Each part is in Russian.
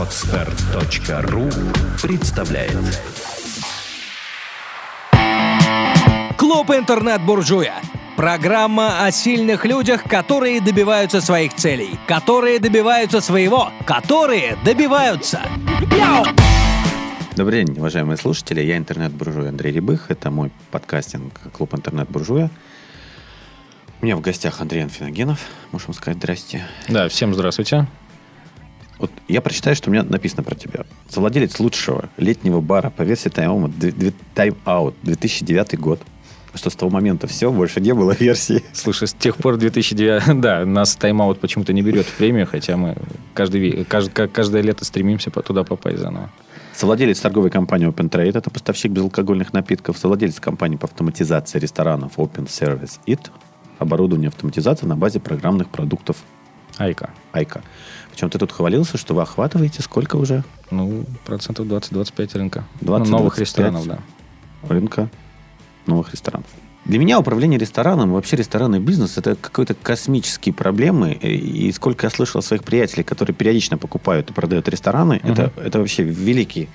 Отстар.ру представляет Клуб «Интернет-буржуя». Программа о сильных людях, которые добиваются своих целей, которые добиваются своего, которые добиваются. Добрый день, уважаемые слушатели. Я интернет-буржуй Андрей Рябых. Это мой подкастинг «Клуб интернет-буржуя». У меня в гостях Андрей Анфиногенов. Можем сказать здрасте. Да, всем здравствуйте. Вот я прочитаю, что у меня написано про тебя. Совладелец лучшего летнего бара по версии Time Out, Time Out 2009 год. Что с того момента все, больше не было версии. Слушай, с тех пор 2009... Да, нас тайм-аут почему-то не берет в премию, хотя мы каждый, каждый, каждое лето стремимся туда попасть заново. Совладелец торговой компании Open Trade, это поставщик безалкогольных напитков. Совладелец компании по автоматизации ресторанов Open Service It. Оборудование автоматизации на базе программных продуктов Айка. Айка. Причем ты тут хвалился, что вы охватываете сколько уже? Ну, процентов 20-25 рынка. 20, ну, новых ресторанов, да. Рынка новых ресторанов. Для меня управление рестораном, вообще ресторанный бизнес, это какие-то космические проблемы. И сколько я слышал от своих приятелей, которые периодично покупают и продают рестораны, uh-huh. это, это вообще великий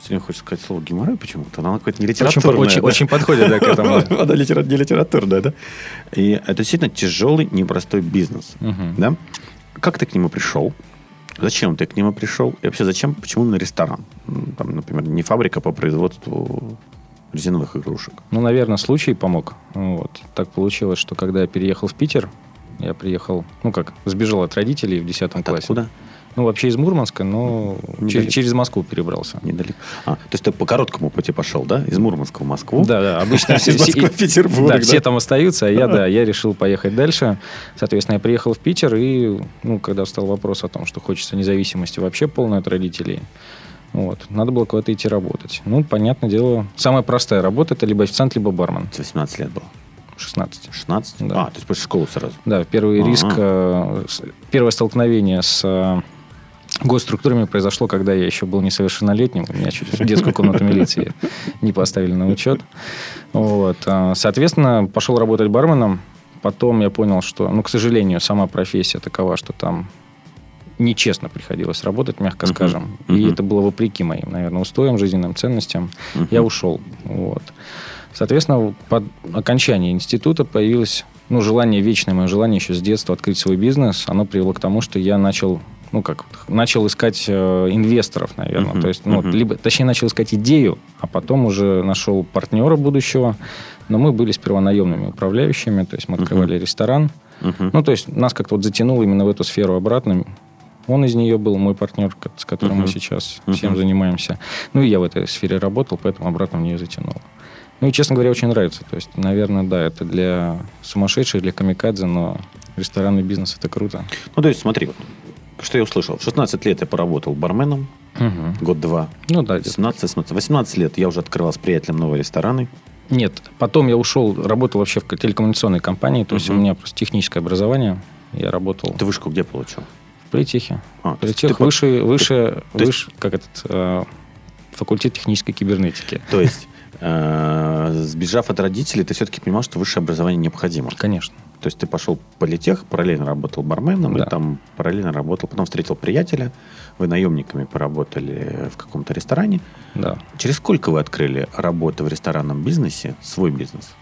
Сегодня хочется сказать слово геморрой почему-то. Она какое-то не литературное. Очень, очень, да? очень подходит да, к этому. Она литера, не литературная, да? И это действительно тяжелый, непростой бизнес. Угу. Да? Как ты к нему пришел? Зачем ты к нему пришел? И вообще зачем, почему именно ресторан? Там, например, не фабрика по производству резиновых игрушек. Ну, наверное, случай помог. Вот. Так получилось, что когда я переехал в Питер, я приехал, ну как, сбежал от родителей в 10 а классе. Куда? Ну, вообще из Мурманска, но через, через Москву перебрался. Недалеко. А, то есть ты по короткому пути пошел, да? Из Мурманска в Москву? Да, да. Обычно все, из Москвы в Петербург, да, да? все там остаются, а я, да, я решил поехать дальше. Соответственно, я приехал в Питер, и, ну, когда встал вопрос о том, что хочется независимости вообще полной от родителей, вот. Надо было куда-то идти работать. Ну, понятное дело, самая простая работа – это либо официант, либо бармен. 18 лет было. 16. 16? Да. А, то есть после школы сразу. Да, первый А-а. риск, э, первое столкновение с э, госструктурами произошло, когда я еще был несовершеннолетним. У меня чуть в детскую комнату милиции не поставили на учет. Вот. А, Соответственно, пошел работать барменом. Потом я понял, что, ну, к сожалению, сама профессия такова, что там нечестно приходилось работать, мягко Мгм. скажем. И Мгм. это было вопреки моим, наверное, устоям, жизненным ценностям. Мгм. Я ушел. Вот. Соответственно, по окончании института появилось ну, желание, вечное мое желание еще с детства открыть свой бизнес. Оно привело к тому, что я начал ну как, начал искать э, инвесторов, наверное. Мгм, То есть, ну, мгм. либо, точнее, начал искать идею, а потом уже нашел партнера будущего. Но мы были сперва наемными управляющими, то есть мы открывали ресторан. Мгм. Ну, то есть нас как-то вот затянуло именно в эту сферу обратно. Он из нее был мой партнер, с которым Мгм. мы сейчас всем Мгм. занимаемся. Ну, и я в этой сфере работал, поэтому обратно в нее затянуло. Ну, и, честно говоря, очень нравится. То есть, наверное, да, это для сумасшедших, для камикадзе, но ресторанный бизнес – это круто. Ну, то есть смотри, вот, что я услышал. В 16 лет я поработал барменом, год-два. Ну, да. где-то. 17, 18, 18 лет я уже открывал с приятелем новые рестораны. Нет, потом я ушел, работал вообще в телекоммуникационной компании, то есть Мгм. у меня просто техническое образование. Я работал Ты вышку где получил? в политехе. А, есть Политех ты выше, выше, то есть- выше, как этот, э, факультет технической кибернетики. То есть, э, сбежав от родителей, ты все-таки понимал, что высшее образование необходимо. Конечно. То есть ты пошел политех, параллельно работал барменом, Да. и там параллельно работал, потом встретил приятеля, вы наемниками поработали в каком-то ресторане. Да. Через сколько вы открыли работу в ресторанном бизнесе, свой бизнес?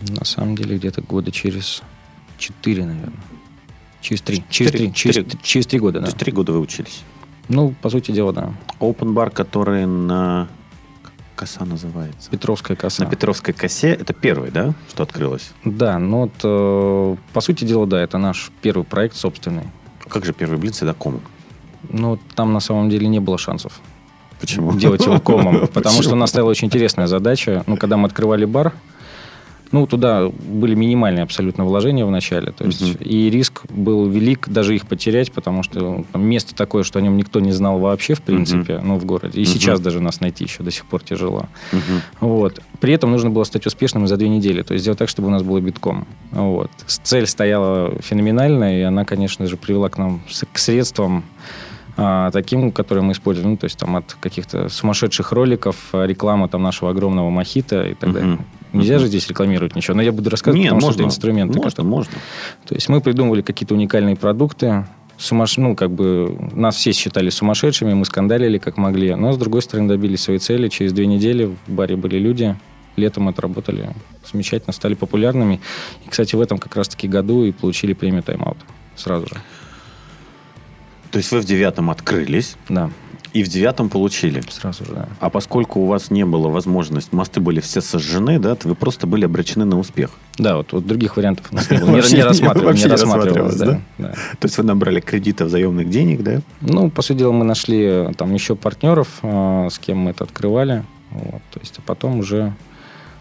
На самом деле где-то года через четыре, наверное. Через три. Через три. Через, через три года, да. есть три года вы учились. Ну, по сути дела, да. Open бар, который на... Коса называется? Петровская коса. На Петровской косе. Это первый, да, что открылось? Да, ну вот, э, по сути дела, да, это наш первый проект собственный. Как же первый блин всегда комом? Но там на самом деле не было шансов Почему? делать его комом, потому что у нас стояла очень интересная задача. Ну, когда мы открывали бар, ну, туда были минимальные абсолютно вложения в начале. То есть, Мгм. и риск был велик даже их потерять, потому что там место такое, что о нем никто не знал вообще, в принципе, ну, в городе. И Мгм. сейчас даже нас найти еще до сих пор тяжело. Мгм. Вот. При этом нужно было стать успешным за две недели, то есть сделать так, чтобы у нас было битком. Вот. Цель стояла феноменальная, и она, конечно же, привела к нам к средствам а, таким, которые мы используем, ну, то есть там от каких-то сумасшедших роликов, а, реклама там нашего огромного мохито и так Мгм. далее. Нельзя же здесь рекламировать ничего, но я буду рассказывать, Нет, потому что можно, это инструменты. Можно, которые- можно. То есть мы придумывали какие-то уникальные продукты, сумаш... ну, как бы нас все считали сумасшедшими, мы скандалили как могли, но, с другой стороны, добились своей цели. Через две недели в баре были люди, летом отработали замечательно, стали популярными. И, кстати, в этом как раз-таки году и получили премию «Тайм-аут» сразу же. То есть вы в девятом открылись, Да, и в девятом получили. сразу же, да. А поскольку у вас не было возможности, мосты были все сожжены, да, вы просто были обречены на успех. Да, вот, вот других вариантов у нас не было. Не, рассматривалось, не рассматривалось, да. То есть вы набрали кредитов, заемных денег, да? Ну, по сути дела, мы нашли э, там еще партнеров, э, с кем мы это открывали. Вот, то есть, а потом уже...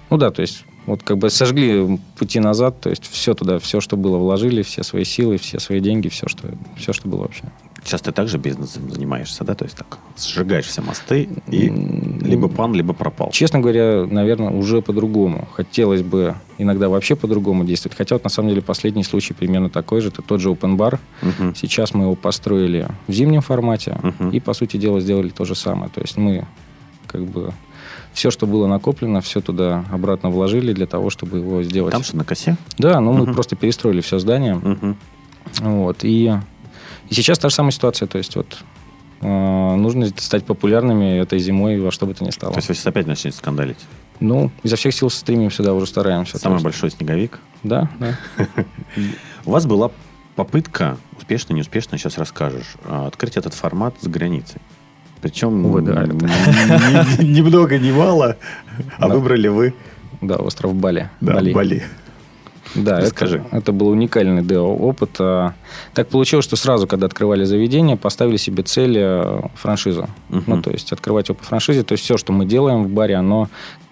Ну да, то есть, вот как бы сожгли пути назад, то есть все туда, все, что было, вложили, все свои силы, все свои деньги, все, что, все, что было вообще. Сейчас ты также бизнесом занимаешься, да? То есть так, сжигаешь все мосты, и либо пан, либо пропал. Честно говоря, наверное, уже по-другому. Хотелось бы иногда вообще по-другому действовать. Хотя вот на самом деле последний случай примерно такой же. Это тот же open bar. Мгм. Сейчас мы его построили в зимнем формате Мгм. и, по сути дела, сделали то же самое. То есть мы как бы все, что было накоплено, все туда обратно вложили для того, чтобы его сделать. Там что, на косе? Да, ну мы Мгм. просто перестроили все здание. Мгм. Вот, и, и сейчас та же самая ситуация. То есть вот э, нужно стать популярными этой зимой во что бы то ни стало. То есть вы сейчас опять начнете скандалить? Ну, изо всех сил стремимся, да, уже стараемся. Самый большой снеговик. Да, да. У вас была попытка, успешно, неуспешно, сейчас расскажешь, а, открыть этот формат за границей. Причем Увы, да, ни ни много, ни мало, а Да. выбрали вы Да, остров Бали. да, Бали. Бали. Да, Расскажи. это, это был уникальный опыт. А, Так получилось, что сразу, когда открывали заведение, поставили себе цель э, франшизу. Мгм. Ну, то есть открывать его по франшизе. То есть все, что мы делаем в баре, оно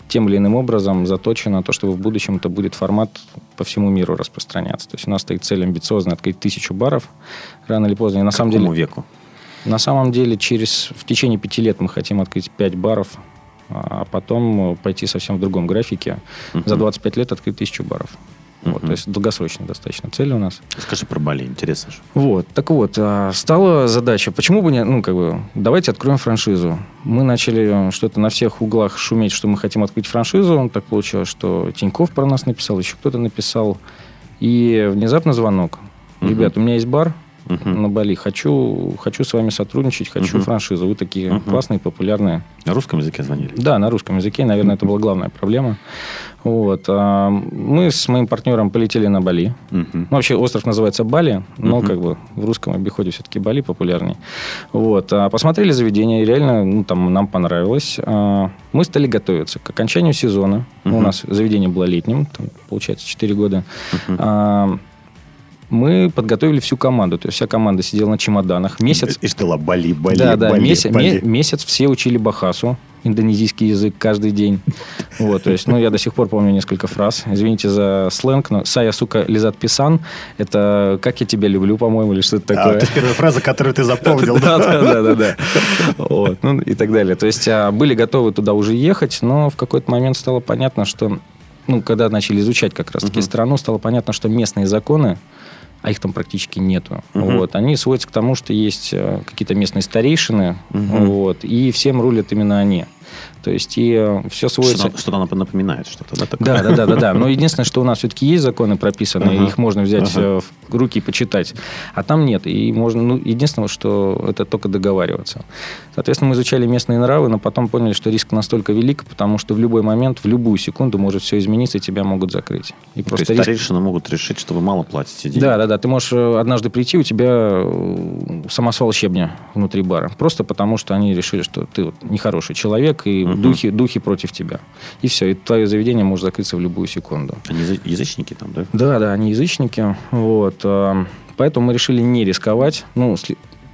тем или иным образом заточено на то, чтобы в будущем это будет формат по всему миру распространяться. То есть у нас стоит цель амбициозная открыть тысячу баров рано или поздно. И на самом Какому деле, веку? на самом деле через в течение пяти лет мы хотим открыть пять баров, а потом э, пойти совсем в другом графике. За 25 лет открыть тысячу баров. Вот, то есть долгосрочная достаточно цель у нас. Скажи про Бали, интересно же. Вот, так вот, а, стала задача, почему бы не, ну, как бы, давайте откроем франшизу. Мы начали что-то на всех углах шуметь, что мы хотим открыть франшизу. Так получилось, что Тиньков про нас написал, еще кто-то написал. И внезапно звонок. Ребят, у меня есть бар Мгм. на Бали, хочу, хочу с вами сотрудничать, хочу Мгм. франшизу. Вы такие Мгм. классные, популярные. На русском языке звонили? Да, на русском языке, наверное, это была главная проблема. Вот. а, Мы с моим партнером полетели на Бали. Ну, вообще остров называется Бали, но Мгм. как бы в русском обиходе все-таки Бали популярней. Вот. А посмотрели заведение, реально ну, там нам понравилось. А, Мы стали готовиться к окончанию сезона. Ну, У нас заведение было летним, там, получается, 4 года. Мгм. А, Мы подготовили всю команду. То есть вся команда сидела на чемоданах. Месяц И ждала Бали, Бали, да, да, Бали, месяц, Бали. ме- месяц все учили бахасу, индонезийский язык каждый день. Вот, то есть, ну, я до сих пор помню несколько фраз. Извините за сленг, но «Сая, сука, лизат писан» — это «как я тебя люблю», по-моему, или что-то А, такое. то есть первая фраза, которую ты запомнил. Да, да, да, да, да. Вот, ну и так далее. То есть а, были готовы туда уже ехать, но в какой-то момент стало понятно, что, ну, когда начали изучать как раз-таки страну, стало понятно, что местные законы, а их там практически нету, Мгм. вот, они сводятся к тому, что есть э, какие-то местные старейшины, Мгм. вот, и всем рулят именно они. То есть и все сводится... Что-то что-то нап- напоминает что-то, да? такое? Да, да, да, да, да. Но единственное, что у нас все-таки есть законы прописаны, Ага. их можно взять э, в руки и почитать. А там нет. И можно, ну, единственное, что это только договариваться. Соответственно, мы изучали местные нравы, но потом поняли, что риск настолько велик, потому что в любой момент, в любую секунду может все измениться, и тебя могут закрыть. И То просто есть риск старейшины могут решить, что вы мало платите денег. да, да, да. Ты можешь э, однажды прийти, у тебя э, самосвал щебня внутри бара. Просто потому, что они решили, что ты вот нехороший человек, и Мгм. духи, духи против тебя. И все. И твое заведение может закрыться в любую секунду. Они язы- язычники там, да? Да, да, они язычники. Вот. э, Поэтому мы решили не рисковать. Ну,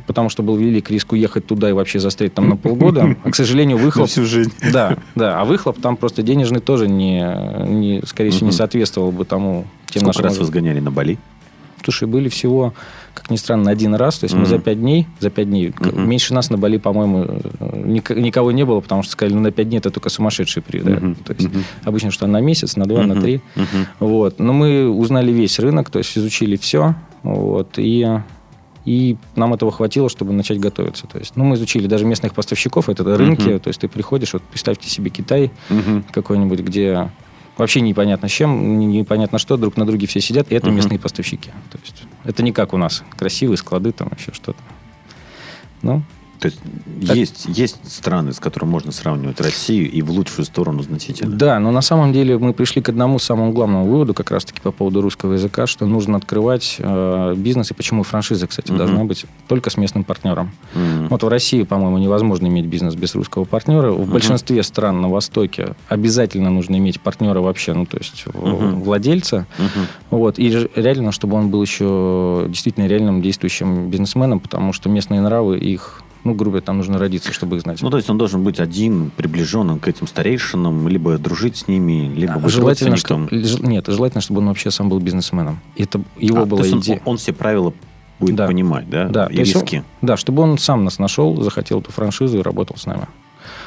потому что был велик риск уехать туда и вообще застрять там на полгода. А, к сожалению, выхлоп... всю жизнь. Да, да. А выхлоп там просто денежный тоже, не, не, скорее всего, не соответствовал бы тому... Тем Сколько нашим раз вы сгоняли на Бали? Слушай, были всего, как ни странно, один раз. То есть мы Мгм. за пять дней, за пять дней, Мгм. меньше нас на Бали, по-моему, ник- никого не было, потому что сказали, ну, на пять дней это только сумасшедшие приедают. Мгм. То есть Мгм. обычно что на месяц, на два, на Мгм. три. Мгм. Вот. Но мы узнали весь рынок, то есть изучили все. Вот. И, и нам этого хватило, чтобы начать готовиться. То есть, ну, мы изучили даже местных поставщиков, это рынки. Мгм. То есть ты приходишь, вот представьте себе Китай Мгм. какой-нибудь, где вообще непонятно с чем, не- непонятно что, друг на друге все сидят, и это Мгм. местные поставщики. То есть это не как у нас, красивые склады, там еще что-то. Ну, То есть Так. есть, есть страны, с которыми можно сравнивать Россию и в лучшую сторону значительно. Да, но на самом деле мы пришли к одному самому главному выводу, как раз-таки по поводу русского языка, что нужно открывать э, бизнес, и почему франшиза, кстати, Мгм. должна быть только с местным партнером. Мгм. Вот в России, по-моему, невозможно иметь бизнес без русского партнера. В Мгм. большинстве стран на Востоке обязательно нужно иметь партнера вообще, ну, то есть Мгм. владельца. Мгм. Вот. И реально, чтобы он был еще действительно реальным действующим бизнесменом, потому что местные нравы их, ну, грубо говоря, там нужно родиться, чтобы их знать. Ну, то есть он должен быть один, приближенным к этим старейшинам, либо дружить с ними, либо А, быть желательно, что, нет, желательно, чтобы он вообще сам был бизнесменом. Это его А, то была он- идея. Он, все правила будет Да. понимать, да? Да, и то есть он- риски. да, чтобы он сам нас нашел, захотел эту франшизу и работал с нами.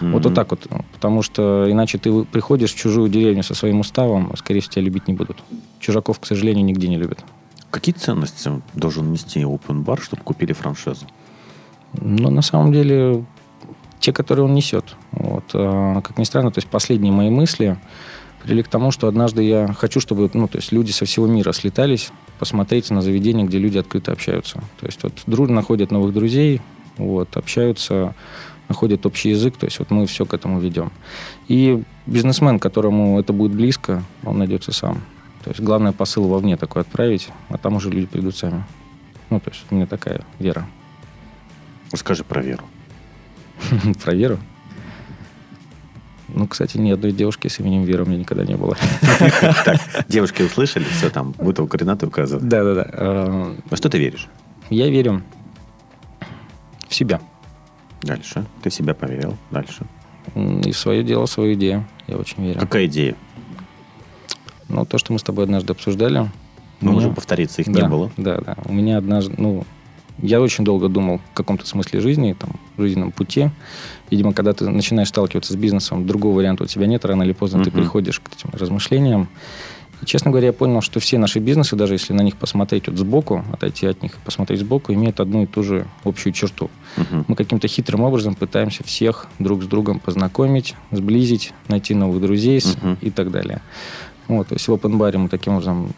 Вот, Мгм. вот так вот. Потому что иначе ты приходишь в чужую деревню со своим уставом, скорее всего, тебя любить не будут. Чужаков, к сожалению, нигде не любят. Какие ценности должен нести open bar, чтобы купили франшизу? Но на самом деле те, которые он несет. Вот. А, Как ни странно, то есть последние мои мысли привели к тому, что однажды я хочу, чтобы ну, то есть люди со всего мира слетались, посмотреть на заведения, где люди открыто общаются. То есть вот друг, находят новых друзей, вот, общаются, находят общий язык, то есть вот мы все к этому ведем. И бизнесмен, которому это будет близко, он найдется сам. То есть главное посыл вовне такой отправить, а там уже люди придут сами. Ну, то есть у меня такая вера. Расскажи про веру. Про Веру? Ну, кстати, ни одной девушки с именем Вера у меня никогда не было. Девушки услышали, все там, будут координаты указывать. Да-да-да. Э, Во что ты веришь? Я верю в себя. Дальше. Ты в себя поверил. Дальше. И в свое дело, в свою идею. Я очень верю. Какая идея? Ну, то, что мы с тобой однажды обсуждали. у Мы меня- можем повториться, их да, не было. Да, да. У меня однажды, ну, я очень долго думал в каком-то смысле жизни, там, жизненном пути. Видимо, когда ты начинаешь сталкиваться с бизнесом, другого варианта у тебя нет, рано или поздно ты Мгм. приходишь к этим размышлениям. И, честно говоря, я понял, что все наши бизнесы, даже если на них посмотреть вот сбоку, отойти от них и посмотреть сбоку, имеют одну и ту же общую черту. Мгм. Мы каким-то хитрым образом пытаемся всех друг с другом познакомить, сблизить, найти новых друзей Мгм. и так далее. Вот, то есть в open баре мы таким образом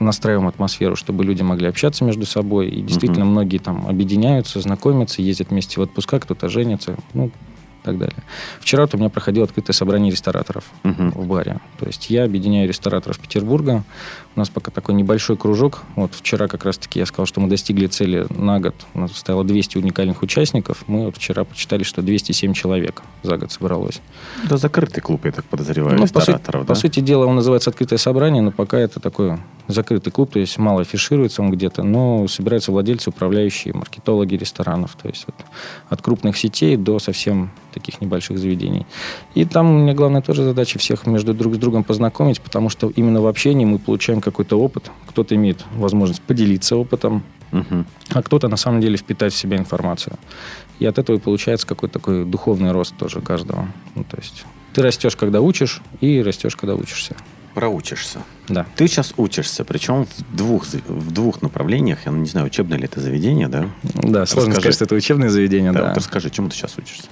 настраиваем атмосферу, чтобы люди могли общаться между собой. И действительно Мгм. многие там объединяются, знакомятся, ездят вместе в отпуска, кто-то женится, ну, и так далее. Вчера вот у меня проходило открытое собрание рестораторов Мгм. в баре. То есть я объединяю рестораторов Петербурга. У нас пока такой небольшой кружок. Вот вчера как раз-таки я сказал, что мы достигли цели на год. У нас стояло 200 уникальных участников. Мы вот вчера почитали, что 207 человек за год собралось. Да закрытый клуб, я так подозреваю, Ну, по, сути, рестораторов, по да? сути дела, он называется «Открытое собрание», но пока это такой закрытый клуб, то есть мало афишируется он где-то, но собираются владельцы, управляющие, маркетологи ресторанов, то есть вот от крупных сетей до совсем таких небольших заведений. И там у меня главная тоже задача всех между друг с другом познакомить, потому что именно в общении мы получаем какой-то опыт, кто-то имеет возможность поделиться опытом, Мгм. а кто-то на самом деле впитать в себя информацию. И от этого и получается какой-то такой духовный рост тоже каждого. Ну, то есть ты растешь, когда учишь, и растешь, когда учишься. Проучишься. Да. Ты сейчас учишься, причем в двух, в двух направлениях. Я не знаю, учебное ли это заведение, да? Да, сложно Расскажи. сказать, что это учебное заведение, Да, да. вот расскажи, чему ты сейчас учишься?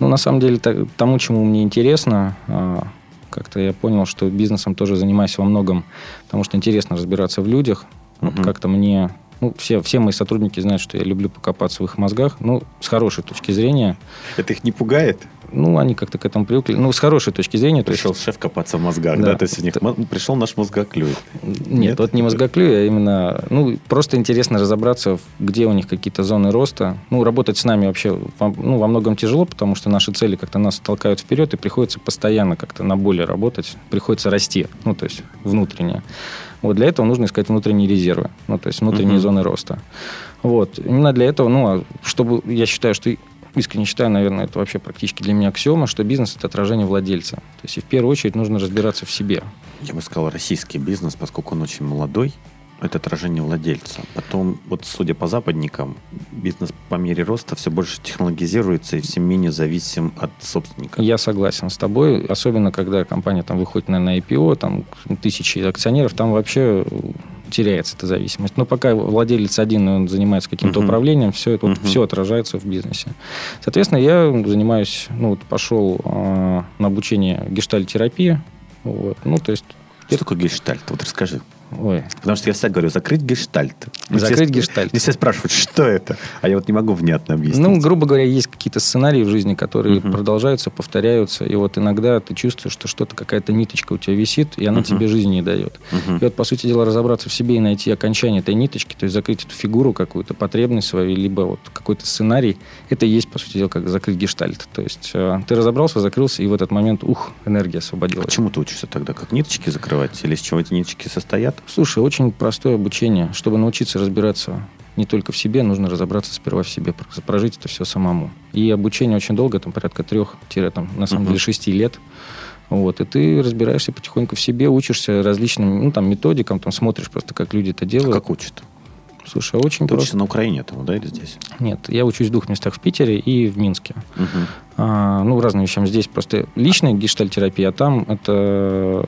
Ну, на самом деле, та- тому, чему мне интересно, а, как-то я понял, что бизнесом тоже занимаюсь во многом, потому что интересно разбираться в людях. Вот Мгм. как-то мне... Ну, все, все мои сотрудники знают, что я люблю покопаться в их мозгах. Ну, с хорошей точки зрения. Это их не пугает? Ну, они как-то к этому привыкли. Ну, с хорошей точки зрения. то есть- Пришел шеф копаться в мозгах, Да. да? То есть у них мо- пришел наш мозгоклюй. Нет, Нет? вот не мозгоклюй, а именно, ну, просто интересно разобраться, где у них какие-то зоны роста. Ну, работать с нами вообще во, ну, во многом тяжело, потому что наши цели как-то нас толкают вперед, и приходится постоянно как-то на более работать, приходится расти, ну, то есть внутренне. Вот для этого нужно искать внутренние резервы, ну, то есть внутренние Мгм. зоны роста. Вот. Именно для этого, ну, а чтобы, я считаю, что искренне считаю, наверное, это вообще практически для меня аксиома, что бизнес – это отражение владельца. То есть и в первую очередь нужно разбираться в себе. Я бы сказал, российский бизнес, поскольку он очень молодой, это отражение владельца. Потом, вот судя по западникам, бизнес по мере роста все больше технологизируется и все менее зависим от собственника. Я согласен с тобой, особенно когда компания там выходит на, на IPO, там тысячи акционеров, там вообще теряется эта зависимость. Но пока владелец один, он занимается каким-то Мгм. управлением, все это вот, Мгм. все отражается в бизнесе. Соответственно, я занимаюсь, ну вот пошел э, на обучение гештальтерапии, Вот. Ну, то есть... Что такое гештальт? Вот расскажи. Ой, Потому что я всегда говорю, закрыть гештальт. Закрыть все- гештальт. Мне все спрашивают, что это? А я вот не могу внятно объяснить. Ну, грубо говоря, есть какие-то сценарии в жизни, которые Мгм. продолжаются, повторяются. И вот иногда ты чувствуешь, что что-то, какая-то ниточка у тебя висит, и она Мгм. тебе жизни не дает. Мгм. И вот, по сути дела, разобраться в себе и найти окончание этой ниточки, то есть закрыть эту фигуру какую-то, потребность свою, либо вот какой-то сценарий, это и есть, по сути дела, как закрыть гештальт. То есть э, ты разобрался, закрылся, и в этот момент, ух, энергия освободилась. Почему ты учишься тогда? Как ниточки закрывать? Или из чего эти ниточки состоят? Слушай, очень простое обучение. Чтобы научиться разбираться не только в себе, нужно разобраться сперва в себе, про- прожить это все самому. И обучение очень долго, там порядка трех, там, на самом Мгм. деле шести лет. Вот, и ты разбираешься потихоньку в себе, учишься различным ну, там, методикам, там, смотришь просто, как люди это А делают. как учат? Слушай, а очень Ты просто. учишься на Украине этому, да, или здесь? Нет, я учусь в двух местах, в Питере и в Минске. Мгм. А, ну, разным вещам. Здесь просто личная гештальтерапия, а там это,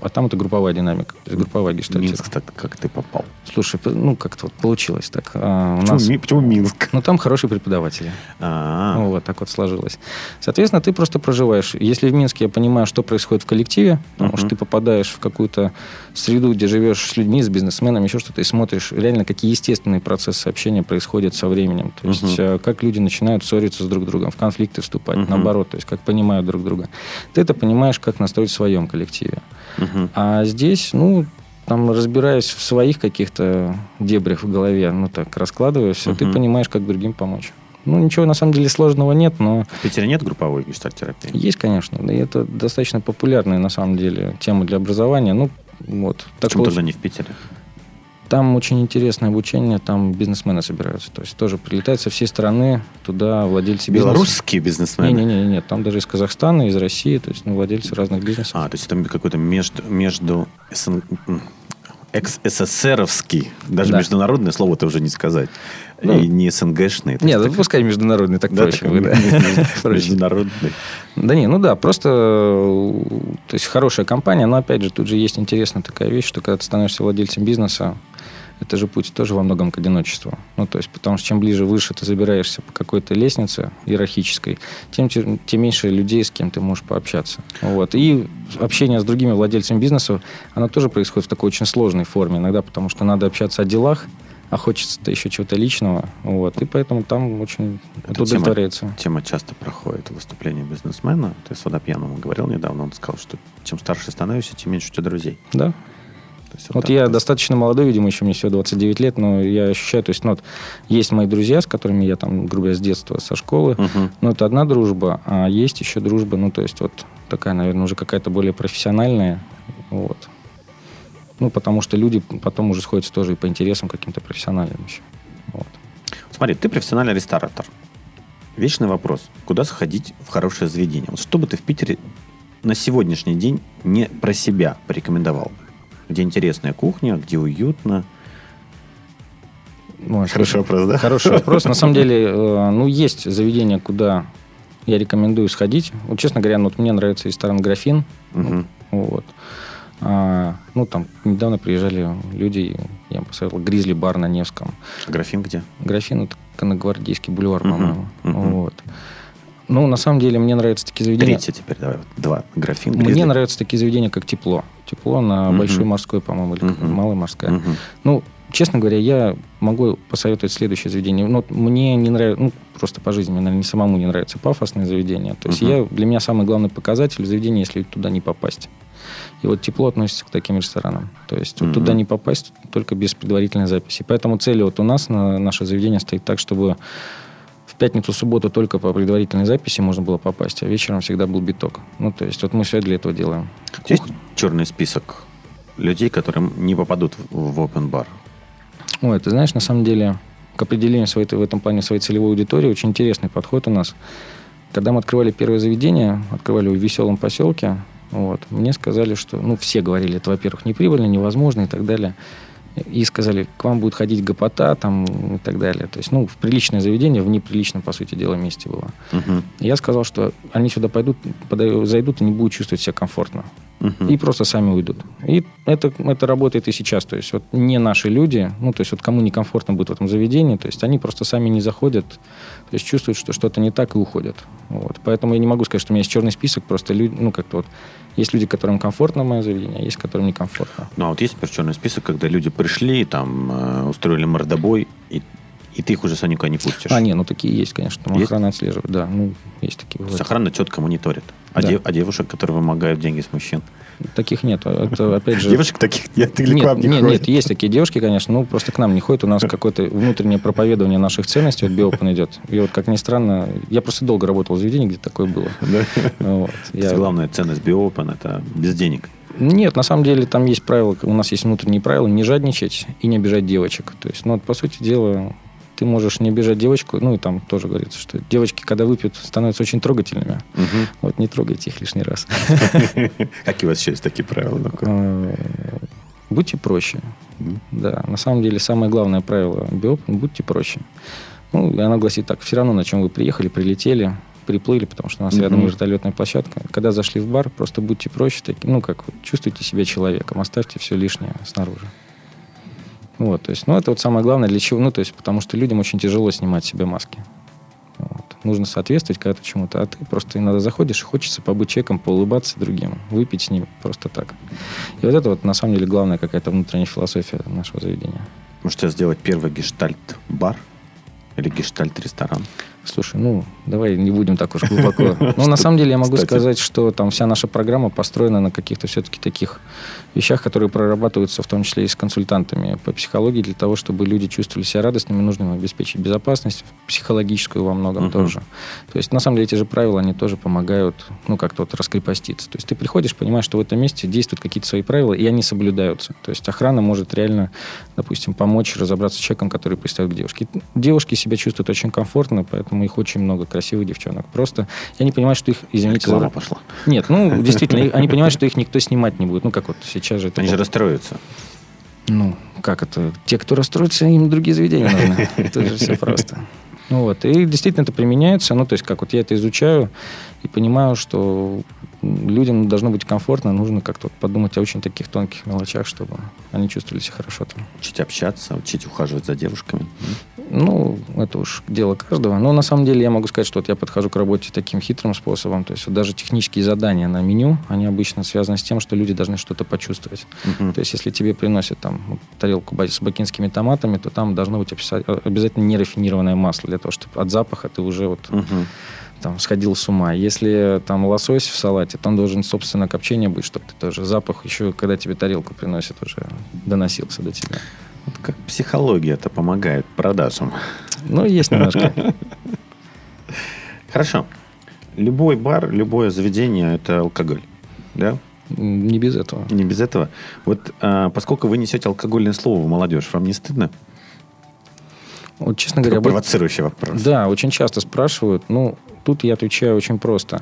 а там это групповая динамика, то есть групповая гештальтерапия. Минск, так как ты попал? Слушай, ну, как-то вот получилось так. А, у Почему, нас... Ми- почему Минск? Ну, там хорошие преподаватели. Ну, вот так вот сложилось. Соответственно, ты просто проживаешь. Если в Минске я понимаю, что происходит в коллективе, потому что ты попадаешь в какую-то среду, где живешь с людьми, с бизнесменами, еще что-то, и смотришь реально, какие естественные процессы общения происходят со временем. То есть, э, как люди начинают ссориться с друг другом, в конфликты вступать, Мгм. наоборот, то есть, как понимают друг друга. Ты это понимаешь, как настроить в своем коллективе. мгм. А здесь, ну, там, разбираясь в своих каких-то дебрях в голове, ну, так, раскладывая все, ты Мгм. понимаешь, как другим помочь. Ну, ничего на самом деле сложного нет, но В Питере нет групповой гештальтерапии? есть, конечно. И это достаточно популярная, на самом деле, тема для образования. Ну, вот. Так Почему получ- тогда не в Питере? Там очень интересное обучение, там бизнесмены собираются. То есть тоже прилетают со всей страны туда владельцы бизнеса. Белорусские бизнесмены? Не-не-не, нет, там даже из Казахстана, из России, то есть ну, владельцы разных бизнесов. А, то есть это какой-то между, между экс-СССРовский, даже Да. международное слово это уже не сказать, Ну, и не СНГшный. Нет, так- пускай международный, так да, проще. будет, да. Международный. Да не, ну да, просто, э, то есть хорошая компания, но опять же, тут же есть интересная такая вещь, что когда ты становишься владельцем бизнеса, это же путь тоже во многом к одиночеству. Ну, то есть, потому что чем ближе выше ты забираешься по какой-то лестнице иерархической, тем, те- тем меньше людей, с кем ты можешь пообщаться. Вот. И общение с другими владельцами бизнеса, оно тоже происходит в такой очень сложной форме иногда, потому что надо общаться о делах, а хочется-то еще чего-то личного. Вот. И поэтому там очень Эта это удовлетворяется. Тема часто проходит в выступлении бизнесмена. Ты с Водопьяновым говорил недавно, он сказал, что чем старше становишься, тем меньше у тебя друзей. Да, есть Вот так я достаточно молодой, видимо, еще мне всего 29 лет, но я ощущаю, то есть, ну, вот, есть мои друзья, с которыми я там, грубо говоря, с детства, со школы, Мгм. но это одна дружба, а есть еще дружба, ну, то есть, вот такая, наверное, уже какая-то более профессиональная, вот. Ну, потому что люди потом уже сходятся тоже и по интересам каким-то профессиональным еще. Вот. Смотри, ты профессиональный ресторатор. Вечный вопрос. Куда сходить в хорошее заведение? Вот что бы ты в Питере на сегодняшний день не про себя порекомендовал? Где интересная кухня, где уютно? Ой, Хороший вопрос, да? Хороший вопрос. На самом деле, э, ну, есть заведения, куда я рекомендую сходить. Вот, честно говоря, ну, вот мне нравится ресторан «Графин». Вот. А, ну, там недавно приезжали люди, я им посоветовал Гризли бар на Невском. Графин где? Графин это Конногвардейский бульвар, по-моему. мгм. Вот. Ну, на самом деле, мне нравятся такие заведения. Третье теперь, давай. вот Два. Графин, Мне Гризли. нравятся такие заведения, как тепло. Тепло на Мгм. Большой морской, по-моему, или как Мгм. Малая морская. Мгм. Ну, честно говоря, я могу посоветовать следующее заведение. Ну, вот мне не нравится, ну, просто по жизни, мне, наверное, не самому не нравятся пафосные заведения. То есть Мгм. я, для меня самый главный показатель заведения, если туда не попасть. И вот тепло относится к таким ресторанам. То есть вот Мгм. туда не попасть только без предварительной записи. Поэтому цель вот у нас на наше заведение стоит так, чтобы пятницу, субботу только по предварительной записи можно было попасть, а вечером всегда был биток. Ну, то есть вот мы все для этого делаем. Есть черный список людей, которые не попадут в в open bar? Ой, ты знаешь, на самом деле, к определению своей, в этом плане своей целевой аудитории очень интересный подход у нас. Когда мы открывали первое заведение, открывали в веселом поселке, вот, мне сказали, что, ну, все говорили, это, во-первых, неприбыльно, невозможно и так далее. И сказали, к вам будет ходить гопота там и так далее. То есть, ну, в приличное заведение, в неприличном, по сути дела, месте было. Мгм. Я сказал, что они сюда пойдут, подаю- зайдут и не будут чувствовать себя комфортно. И просто сами уйдут. И это, это работает и сейчас. То есть вот не наши люди, ну, то есть вот кому некомфортно будет в этом заведении, то есть они просто сами не заходят, то есть чувствуют, что что-то не так и уходят. Вот. Поэтому я не могу сказать, что у меня есть черный список, просто люди, ну, как-то вот есть люди, которым комфортно в моем заведении, а есть, которым некомфортно. Ну, а вот есть, например, черный список, когда люди пришли, там, э, устроили мордобой, и, и ты их уже сам никуда не пустишь. А, не, ну такие есть, конечно. Там Есть? охрана отслеживает, да. Ну, есть такие. Бывают. охрана четко мониторит. А, Да. дев- а девушек, которые вымогают деньги с мужчин? Таких нет. Это, опять же... Девушек таких нет, или к Нет, вам не нет, ходят? нет, есть такие девушки, конечно, ну просто к нам не ходят. У нас какое-то внутреннее проповедование наших ценностей, вот Биопен идет. И вот, как ни странно, я просто долго работал в заведении, где такое было. Да. Вот. Я- Главная ценность Биопен – это без денег. Нет, на самом деле там есть правила, у нас есть внутренние правила, не жадничать и не обижать девочек. То есть, ну, вот, по сути дела, ты можешь не обижать девочку, ну, и там тоже говорится, что девочки, когда выпьют, становятся очень трогательными. Вот не трогайте их лишний раз. Какие у вас есть такие правила? Ну-ка. Э, Будьте проще. Да, на самом деле самое главное правило БИОП – будьте проще. Ну, и оно гласит так, все равно, на чем вы приехали, прилетели, приплыли, потому что у нас рядом вертолетная площадка. Когда зашли в бар, просто будьте проще, ну, как чувствуйте себя человеком, оставьте все лишнее снаружи. Вот, то есть, ну, это вот самое главное для чего, ну, то есть, потому что людям очень тяжело снимать с себя маски. Вот. Нужно соответствовать когда-то чему-то, а ты просто иногда заходишь и хочется побыть человеком, поулыбаться другим, выпить с ним просто так. И вот это вот на самом деле главная какая-то внутренняя философия нашего заведения. Можете сделать первый гештальт-бар или гештальт-ресторан. Слушай, ну, давай не будем так уж глубоко. Ну, на самом деле я могу сказать, что там вся наша программа построена на каких-то все-таки таких вещах, которые прорабатываются в том числе и с консультантами по психологии, для того, чтобы люди чувствовали себя радостными, нужно им обеспечить безопасность, психологическую во многом тоже. То есть, на самом деле, эти же правила, они тоже помогают, ну, как-то вот раскрепоститься. То есть, ты приходишь, понимаешь, что в этом месте действуют какие-то свои правила, и они соблюдаются. То есть, охрана может реально, допустим, помочь разобраться с человеком, который пристает к девушке. Девушки себя чувствуют очень комфортно, поэтому их очень много красивых девчонок. Просто я не понимаю, что их, извините, Реклама за- пошла. Нет, ну, действительно, они понимают, что их никто снимать не будет. Ну, как вот сейчас же. Они же расстроятся. Ну, как это? Те, кто расстроится, им другие заведения нужны. Это же все просто. Ну вот, и действительно это применяется, ну, то есть, как вот я это изучаю и понимаю, что людям должно быть комфортно, нужно как-то подумать о очень таких тонких мелочах, чтобы они чувствовали себя хорошо там. Учить общаться, учить ухаживать за девушками. Ну, это уж дело каждого. Но на самом деле я могу сказать, что вот я подхожу к работе таким хитрым способом. То есть вот даже технические задания на меню, они обычно связаны с тем, что люди должны что-то почувствовать. Мгм. То есть если тебе приносят там тарелку с бакинскими томатами, то там должно быть обязательно нерафинированное масло для того, чтобы от запаха ты уже вот Мгм. Там сходил с ума. Если там лосось в салате, он должен, собственно, копчение быть, чтобы ты тоже запах еще, когда тебе тарелку приносят, уже доносился до тебя. Вот как психология это помогает продажам. Ну, есть немножко. Хорошо. Любой бар, любое заведение – это алкоголь. Да? Не без этого. Не без этого. Вот а, поскольку вы несете алкогольное слово в молодежь, вам не стыдно? Вот, честно Такой говоря, провоцирующий вопрос. Да, очень часто спрашивают. Ну, тут я отвечаю очень просто.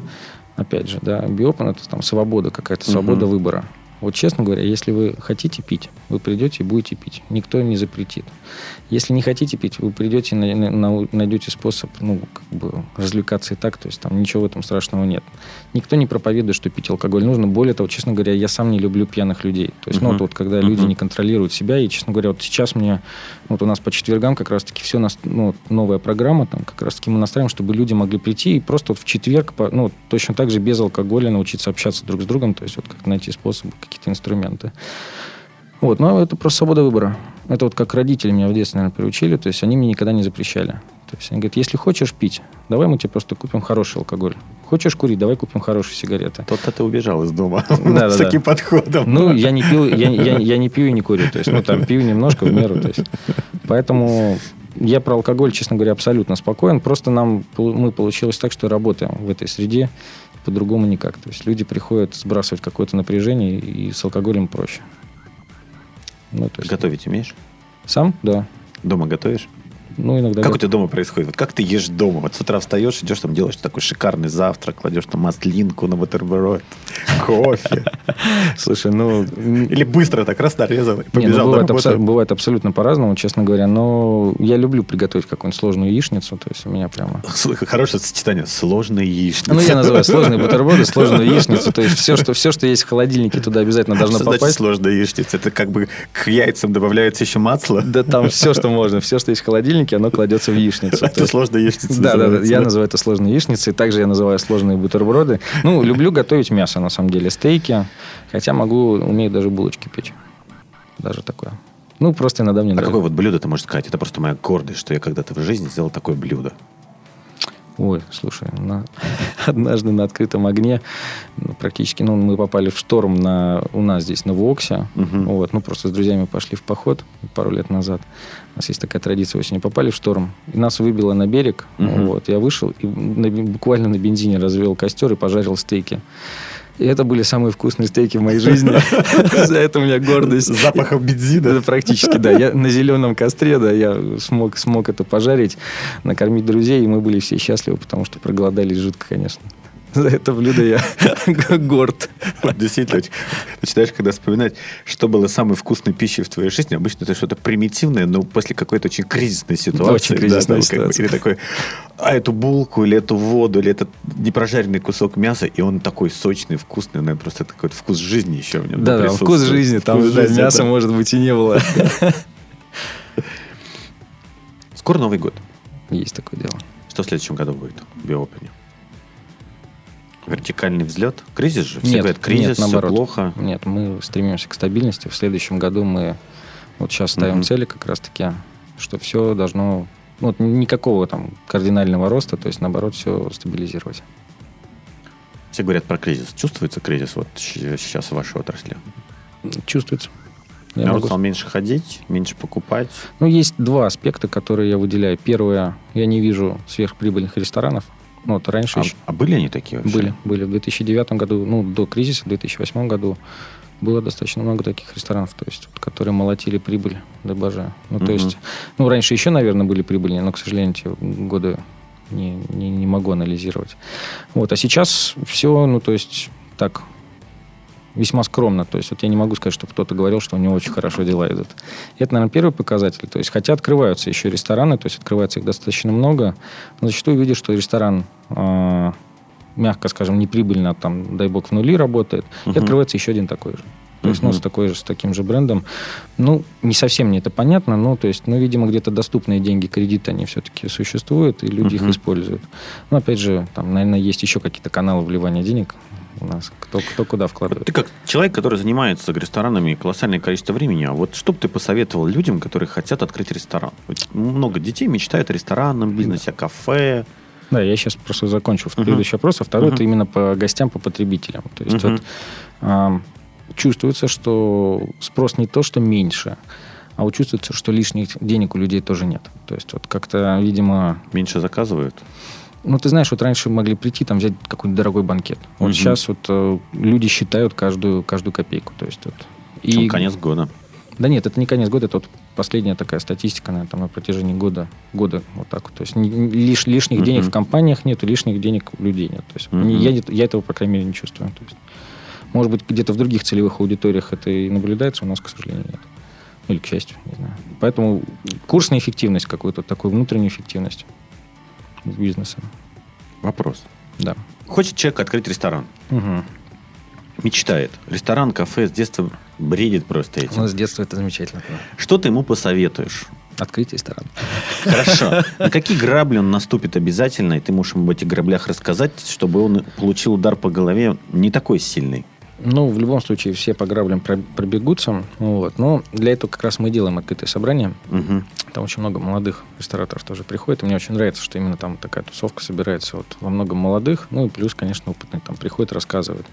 Опять же, да, биопен это там свобода какая-то, свобода Мгм. выбора. Вот честно говоря, если вы хотите пить, вы придете и будете пить. Никто не запретит. Если не хотите пить, вы придете и на- на- найдете способ, ну, как бы развлекаться и так, то есть там ничего в этом страшного нет. Никто не проповедует, что пить алкоголь нужно. Более того, честно говоря, я сам не люблю пьяных людей. То есть, ну, Мгм. вот, вот когда люди Мгм. не контролируют себя, и, честно говоря, вот сейчас мне, вот у нас по четвергам как раз-таки все, нас, ну, новая программа, там как раз-таки мы настраиваем, чтобы люди могли прийти и просто вот в четверг, ну, точно так же без алкоголя научиться общаться друг с другом, то есть вот как найти способы, какие-то инструменты. Вот, но это просто свобода выбора. Это вот как родители меня в детстве, наверное, приучили, то есть они мне никогда не запрещали. То есть они говорят, если хочешь пить, давай мы тебе просто купим хороший алкоголь. Хочешь курить, давай купим хорошие сигареты. Тот-то ты убежал из дома Да, с да, таким да. подходом. Ну, я не пил, я, я, я не пью и не курю. То есть, ну, там, пью немножко в меру. То есть. Поэтому я про алкоголь, честно говоря, абсолютно спокоен. Просто нам, мы получилось так, что работаем в этой среде. По-другому никак. То есть люди приходят сбрасывать какое-то напряжение, и с алкоголем проще. Ну, то есть, Готовить умеешь? Сам? Да. Дома готовишь? Ну, иногда... Как у го- тебя дома происходит? Вот как ты ешь дома? Вот с утра встаешь, идешь там, делаешь такой шикарный завтрак, кладешь там маслинку на бутерброд, кофе. Слушай, ну... Или быстро так раз нарезал ну, побежал бывает, абсолютно по-разному, честно говоря. Но я люблю приготовить какую-нибудь сложную яичницу. То есть у меня прямо... Хорошее сочетание. Сложная яичница. Ну, я называю сложные бутерброды, сложную яичницу. То есть все, что, все, что есть в холодильнике, туда обязательно должно Что значит попасть. сложная яичница? Это как бы к яйцам добавляется еще масло? Да там все, что можно. Все, что есть в холодильнике, оно кладется в яичницу. То Это сложная яичница Да, да, Я называю это сложной яичницей. Также я называю сложные бутерброды. Ну, люблю готовить мясо, на самом деле, стейки. Хотя могу, умею даже булочки печь. Даже такое. Ну, просто иногда мне А нравится. какое вот блюдо ты можешь сказать? Это просто моя гордость, что я когда-то в жизни сделал такое блюдо. Ой, слушай, на- однажды на открытом огне ну, практически, ну, мы попали в шторм на, у нас здесь на Воксе. Мгм. Вот, ну, просто с друзьями пошли в поход пару лет назад. У нас есть такая традиция осенью. Попали в шторм. И нас выбило на берег. Мгм. Вот, я вышел и на буквально на бензине развел костер и пожарил стейки. И это были самые вкусные стейки в моей жизни. За это у меня гордость. запахом бензина. Да, практически, да. Я на зеленом костре, да, я смог, смог это пожарить, накормить друзей, и мы были все счастливы, потому что проголодались жутко, конечно. За это блюдо я горд. Вот Действительно, начинаешь когда вспоминать, что было самой вкусной пищей в твоей жизни, обычно это что-то примитивное, но после какой-то очень кризисной ситуации. Очень кризисная там как бы, ситуация. или такой, а эту булку, или эту воду, или этот непрожаренный кусок мяса, и он такой сочный, вкусный, наверное, просто такой вкус жизни еще в нем Да, да, вкус жизни, там Вкус жизни, мяса, да. может быть, и не было. Скоро Новый год. Есть такое дело. Что в следующем году будет в Биопене? Вертикальный взлет? Кризис же? Все Нет, говорят, кризис, нет, все наоборот. плохо. Нет, мы стремимся к стабильности. В следующем году мы вот сейчас ставим Мгм. цели как раз-таки, что все должно... ну, Вот никакого там кардинального роста, то есть, наоборот, все стабилизировать. Все говорят про кризис. Чувствуется кризис вот сейчас в вашей отрасли? Чувствуется. Я Народ могу стал меньше ходить, меньше покупать. Ну, есть два аспекта, которые я выделяю. Первое, я не вижу сверхприбыльных ресторанов. Ну, вот раньше А, еще а были они такие вообще? были. Были в 2009 году, ну, до кризиса, в 2008 году было достаточно много таких ресторанов, то есть, которые молотили прибыль до божа. Ну, то есть, ну, раньше еще, наверное, были прибыльнее, но, к сожалению, те годы не, не, не могу анализировать. Вот, а сейчас все, ну, то есть, так, весьма скромно. То есть, вот я не могу сказать, чтобы кто-то говорил, что у него очень хорошо дела идут. И это, наверное, первый показатель. То есть, хотя открываются еще рестораны, то есть, открывается их достаточно много, но зачастую видишь, что ресторан а, мягко скажем, неприбыльно, там, дай бог, в нули работает, и Мгм. открывается еще один такой же. То есть, ну, Мгм. с такой же, с таким же брендом. Ну, не совсем мне это понятно, но, то есть, ну, видимо, где-то доступные деньги, кредиты, они все-таки существуют, и люди Мгм. их используют. Но, опять же, там, наверное, есть еще какие-то каналы вливания денег у нас, кто, кто куда Вот вкладывает. ты как человек, который занимается ресторанами колоссальное количество времени, а вот что бы ты посоветовал людям, которые хотят открыть ресторан? Вот много детей мечтают о ресторанном бизнесе, о кафе. Да, я сейчас просто закончу Мгм. предыдущий вопрос. А второй Мгм. это именно по гостям, по потребителям. То есть Мгм. вот а, чувствуется, что спрос не то, что меньше, а вот чувствуется, что лишних денег у людей тоже нет. То есть вот как-то, видимо, Меньше заказывают. Ну ты знаешь, вот раньше могли прийти там взять какой-нибудь дорогой банкет. Вот Мгм. сейчас вот э, люди считают каждую каждую копейку. То есть вот И... конец года. да нет, это не конец года, это вот последняя такая статистика, наверное, там на протяжении года, года вот так вот. То есть лиш, лишних Мгм. денег в компаниях нету, лишних денег у людей нет. То есть не- я, я этого, по крайней мере, не чувствую. То есть, может быть, где-то в других целевых аудиториях это и наблюдается, у нас, к сожалению, нет. Ну, Или к счастью, не знаю. Поэтому курс на эффективность какую-то, такую внутреннюю эффективность бизнеса. Вопрос. Да. Хочет человек открыть ресторан. Мгм. Мечтает. Ресторан, кафе с детства бредит просто этим. Ну, с детства это замечательно. Что ты ему посоветуешь? Открытие ресторана. Хорошо. На какие грабли он наступит обязательно, и ты можешь ему об этих граблях рассказать, чтобы он получил удар по голове не такой сильный? Ну, в любом случае, все по граблям про- пробегутся. Вот. Но для этого как раз мы делаем открытое собрание. Мгм. Там очень много молодых рестораторов тоже приходит. И мне очень нравится, что именно там такая тусовка собирается вот во многом молодых. Ну и плюс, конечно, опытные там приходят, рассказывают.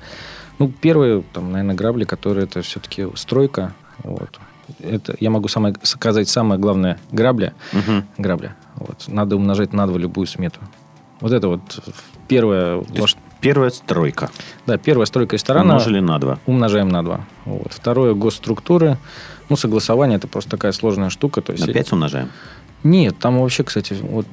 Ну, первые, там, наверное, грабли, которые это все-таки стройка. Вот. Это, я могу самое, сказать самое главное. Грабля. Мгм. Грабля. Вот. Надо умножать на два любую смету. Вот это вот первое... То есть Первая стройка. Да, первая стройка ресторана. Умножили на два. Умножаем на 2. Вот. Второе, госструктуры. Ну, согласование это просто такая сложная штука. То есть, На пять умножаем. Нет, там вообще, кстати, вот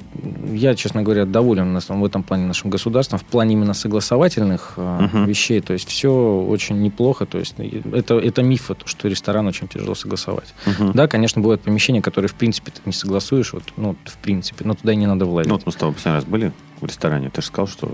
я, честно говоря, доволен в этом плане нашим государством, в плане именно согласовательных uh-huh. вещей. То есть все очень неплохо. То есть это, это миф, то, что ресторан очень тяжело согласовать. Uh-huh. Да, конечно, бывают помещения, которые в принципе ты не согласуешь, вот, ну, в принципе, но туда и не надо влазить. Ну, вот мы с тобой последний раз были в ресторане, ты же сказал, что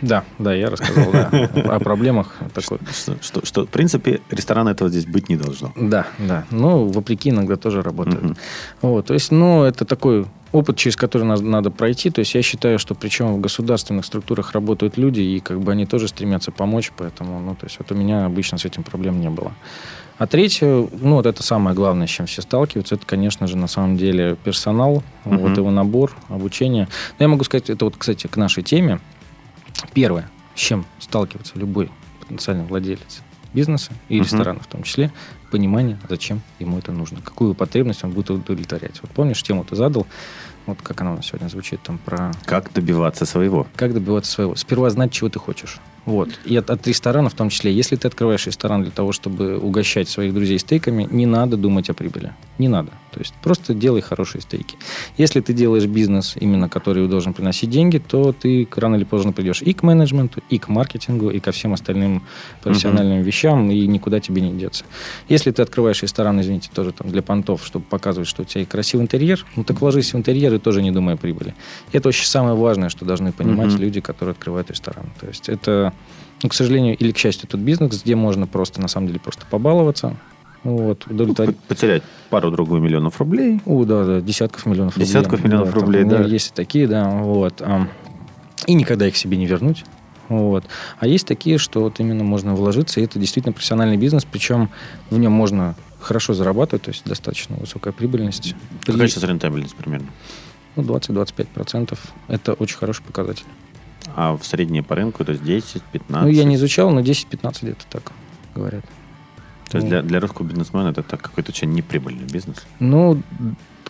да, да, я рассказал, да, о проблемах такой. Что, что, что, в принципе, ресторана этого здесь быть не должно. Да, да. Ну, вопреки иногда тоже работает. Угу. Вот, то есть, ну, это такой опыт, через который надо, надо пройти. То есть я считаю, что причем в государственных структурах работают люди, и как бы они тоже стремятся помочь, поэтому, ну, то есть вот у меня обычно с этим проблем не было. А третье, ну, вот это самое главное, с чем все сталкиваются, это, конечно же, на самом деле персонал, uh вот его набор, обучение. Но я могу сказать, это вот, кстати, к нашей теме. Первое, с чем сталкивается любой потенциальный владелец бизнеса и ресторана в том числе, понимание, зачем ему это нужно, какую потребность он будет удовлетворять. Вот помнишь, тему ты задал, вот как она у нас сегодня звучит там про... Как добиваться своего. Как добиваться своего. Сперва знать, чего ты хочешь. Вот. И от, от ресторана в том числе. Если ты открываешь ресторан для того, чтобы угощать своих друзей стейками, не надо думать о прибыли. Не надо. То есть просто делай хорошие стейки. Если ты делаешь бизнес, именно который должен приносить деньги, то ты рано или поздно придешь и к менеджменту, и к маркетингу, и ко всем остальным профессиональным uh-huh. вещам, и никуда тебе не деться. Если ты открываешь ресторан, извините, тоже там для понтов, чтобы показывать, что у тебя красивый интерьер, ну так вложись в интерьер и тоже не думай о прибыли. И это очень самое важное, что должны понимать uh-huh. люди, которые открывают ресторан. То есть это ну, к сожалению, или к счастью, тот бизнес, где можно просто, на самом деле, просто побаловаться, вот. Ну, потерять пару-другую миллионов рублей. О, да, да, десятков миллионов рублей. Десятков миллионов да, рублей, да. Есть такие, да, вот. И никогда их себе не вернуть. Вот. А есть такие, что вот именно можно вложиться, и это действительно профессиональный бизнес, причем в нем можно хорошо зарабатывать, то есть достаточно высокая прибыльность. Какая сейчас рентабельность примерно? Ну, 20-25%. Это очень хороший показатель. А в среднее по рынку, то есть 10, 15? Ну, я не изучал, но 10-15 лет так говорят. То есть для, для русского бизнесмена это так, какой-то очень неприбыльный бизнес? Ну,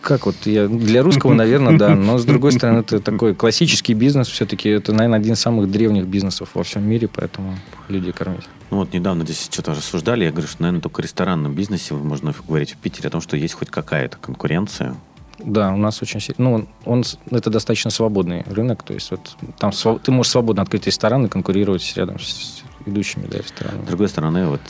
как вот я для русского, наверное, да, но с другой стороны это такой классический бизнес, все-таки это, наверное, один из самых древних бизнесов во всем мире, поэтому люди кормить. Ну вот недавно здесь что-то рассуждали, я говорю, что, наверное, только в ресторанном бизнесе можно говорить в Питере о том, что есть хоть какая-то конкуренция, да, у нас очень сильно. Ну, он, это достаточно свободный рынок. То есть вот там ты можешь свободно открыть ресторан и конкурировать рядом с ведущими да, ресторанами. С другой стороны, вот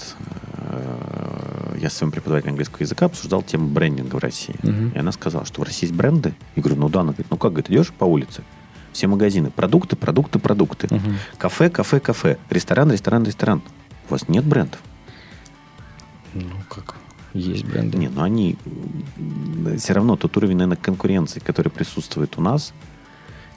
э, я с своим преподавателем английского языка обсуждал тему брендинга в России. Угу. И она сказала, что в России есть бренды. Я говорю, ну да, она говорит, ну как, говорит, идешь по улице, все магазины, продукты, продукты, продукты. Угу. Кафе, кафе, кафе. Ресторан, ресторан, ресторан. У вас нет брендов. Ну как? Есть бренды. Не, но они все равно тот уровень, наверное, конкуренции, который присутствует у нас,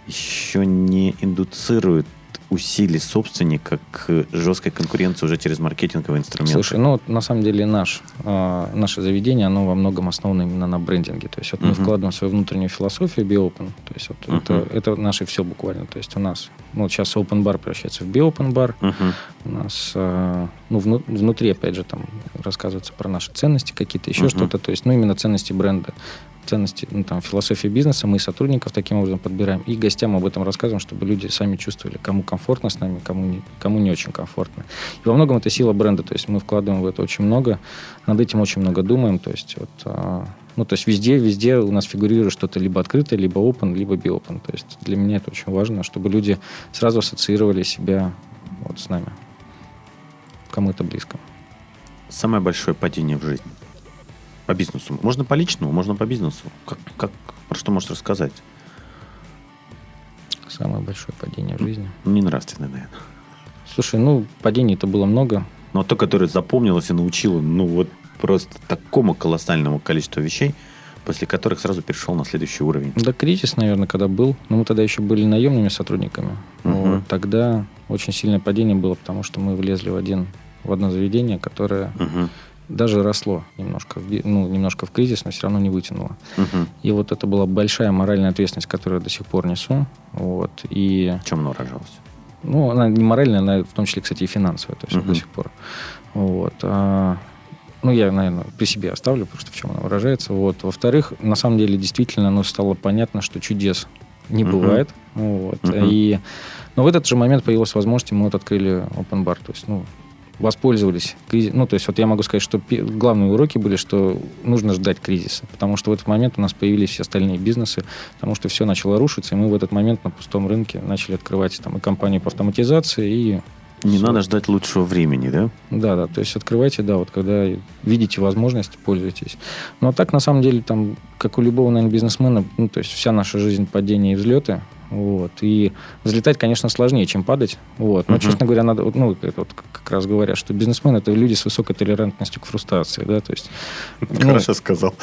еще не индуцирует усилий собственника к жесткой конкуренции уже через маркетинговые инструменты? Слушай, ну, на самом деле наш, э, наше заведение, оно во многом основано именно на брендинге. То есть вот uh-huh. мы вкладываем свою внутреннюю философию BioPen. То есть вот uh-huh. это, это наше все буквально. То есть у нас, ну, сейчас Open Bar превращается в BioPen Bar. Uh-huh. У нас, э, ну, вну, внутри, опять же, там рассказывается про наши ценности какие-то, еще uh-huh. что-то. То есть, ну, именно ценности бренда ценности, ну, там, философии бизнеса, мы сотрудников таким образом подбираем, и гостям об этом рассказываем, чтобы люди сами чувствовали, кому комфортно с нами, кому не, кому не очень комфортно. И во многом это сила бренда, то есть мы вкладываем в это очень много, над этим очень много думаем, то есть вот, а, ну, то есть везде, везде у нас фигурирует что-то либо открытое, либо open, либо be-open. То есть для меня это очень важно, чтобы люди сразу ассоциировали себя вот с нами, кому это близко. Самое большое падение в жизни? По бизнесу. Можно по личному, можно по бизнесу. Как, как, про что можешь рассказать? Самое большое падение в жизни. Не нравственное, наверное. Слушай, ну, падений это было много. Но то, которое запомнилось и научило, ну, вот просто такому колоссальному количеству вещей, после которых сразу перешел на следующий уровень. Да, кризис, наверное, когда был. Но мы тогда еще были наемными сотрудниками. Угу. Вот, тогда очень сильное падение было, потому что мы влезли в, один, в одно заведение, которое... Угу даже росло немножко, ну, немножко в кризис, но все равно не вытянуло. Угу. И вот это была большая моральная ответственность, которую я до сих пор несу. Вот, и... В чем она выражалась? Ну, она не моральная, она в том числе, кстати, и финансовая, то есть угу. до сих пор. Вот. А, ну, я, наверное, при себе оставлю, просто в чем она выражается. Вот. Во-вторых, на самом деле, действительно, ну, стало понятно, что чудес не угу. бывает. Вот. Угу. И но в этот же момент появилась возможность, мы вот открыли open bar. То есть, ну, воспользовались кризисом. Ну, то есть вот я могу сказать, что главные уроки были, что нужно ждать кризиса, потому что в этот момент у нас появились все остальные бизнесы, потому что все начало рушиться, и мы в этот момент на пустом рынке начали открывать там и компании по автоматизации, и Не Всё. надо ждать лучшего времени, да? да, да, то есть открывайте, да, вот когда видите возможность, пользуйтесь. Но а так, на самом деле, там, как у любого, наверное, бизнесмена, ну, то есть вся наша жизнь падения и взлеты, вот, и взлетать, конечно, сложнее, чем падать, вот, но, Мгм. честно говоря, надо, ну, это вот как раз говорят, что бизнесмены – это люди с высокой толерантностью к фрустрации, да, то есть... ну, Хорошо сказал.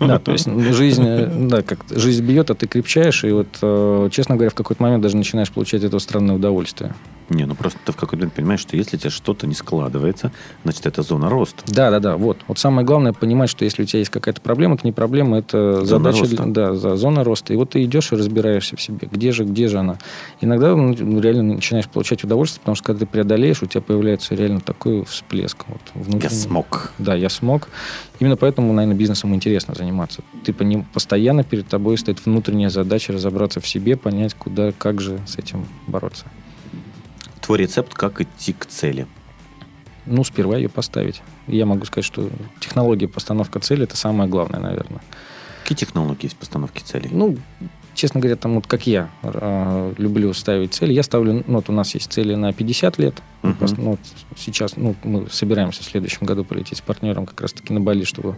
да, то есть жизнь, э, да, как жизнь бьет, а ты крепчаешь, и вот, э, честно говоря, в какой-то момент даже начинаешь получать этого странное удовольствие. Не, ну просто ты в какой-то момент понимаешь, что если у тебя что-то не складывается, значит, это зона роста. Да, да, да. Вот. Вот самое главное понимать, что если у тебя есть какая-то проблема, это не проблема, это Зона задача, роста. да, за зона роста. И вот ты идешь и разбираешься в себе, где же, где же она. Иногда ну, реально начинаешь получать удовольствие, потому что когда ты преодолеешь, у тебя появляется реально такой всплеск. Вот, Я внутренний. смог. Да, я смог. Именно поэтому, наверное, бизнесом интересно заниматься. Ты по ним постоянно перед тобой стоит внутренняя задача разобраться в себе, понять, куда, как же с этим бороться. Твой рецепт, как идти к цели. Ну, сперва ее поставить. Я могу сказать, что технология постановка цели это самое главное, наверное. Какие технологии есть постановки целей? Ну, честно говоря, там вот как я э, люблю ставить цели, я ставлю, ну, вот у нас есть цели на 50 лет. Мгм. Пос- Ну, вот сейчас, ну, мы собираемся в следующем году полететь с партнером как раз-таки на Бали, чтобы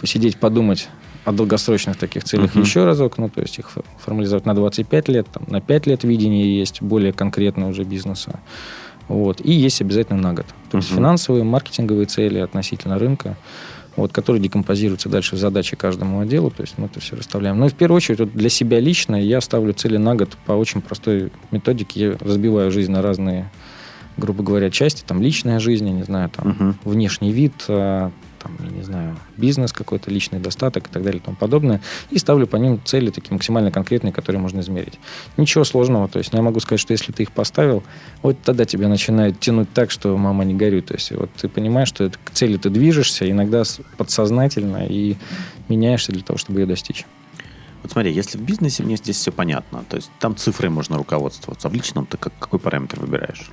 посидеть, подумать о долгосрочных таких целях Мгм. еще разок, ну, то есть их фо- формализовать на 25 лет, там, на 5 лет видение есть, более конкретное уже бизнеса. Вот. И есть обязательно на год. То есть Мгм. финансовые, маркетинговые цели относительно рынка, вот, которые декомпозируются дальше в задачи каждому отделу. То есть мы это все расставляем. Но в первую очередь вот для себя лично я ставлю цели на год по очень простой методике. Я разбиваю жизнь на разные, грубо говоря, части. Там личная жизнь, я не знаю, там Мгм. внешний вид, а, там, я не знаю, бизнес какой-то, личный достаток и так далее и тому подобное. И ставлю по ним цели такие максимально конкретные, которые можно измерить. Ничего сложного. То есть я могу сказать, что если ты их поставил, вот тогда тебя начинает тянуть так, что мама не горюй. То есть вот ты понимаешь, что это, к цели ты движешься, иногда подсознательно и меняешься для того, чтобы ее достичь. Вот смотри, если в бизнесе мне здесь все понятно, то есть там цифрой можно руководствоваться, а в личном ты как, какой параметр выбираешь?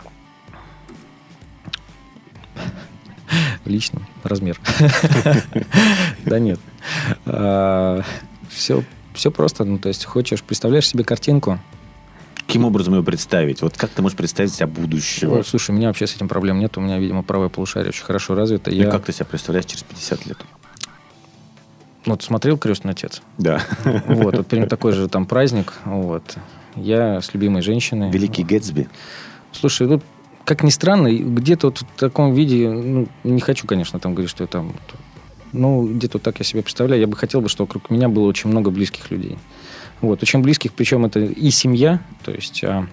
В личном размер. Да нет. Все все просто. Ну, то есть хочешь, представляешь себе картинку, Каким образом ее представить? Вот как ты можешь представить себя будущего? Ой, слушай, у меня вообще с этим проблем нет. У меня, видимо, правое полушарие очень хорошо развито. И Я как ты себя представляешь через 50 лет? вот смотрел «Крестный отец». Да. Вот, вот примерно такой же там праздник. Вот. Я с любимой женщиной. Великий Гэтсби. Слушай, ну, как ни странно, где-то вот в таком виде, ну, не хочу, конечно, там говорить, что я там... Ну, где-то вот так я себе представляю. Я бы хотел бы, что вокруг меня было очень много близких людей. Вот, очень близких, причем это и семья, то есть... а,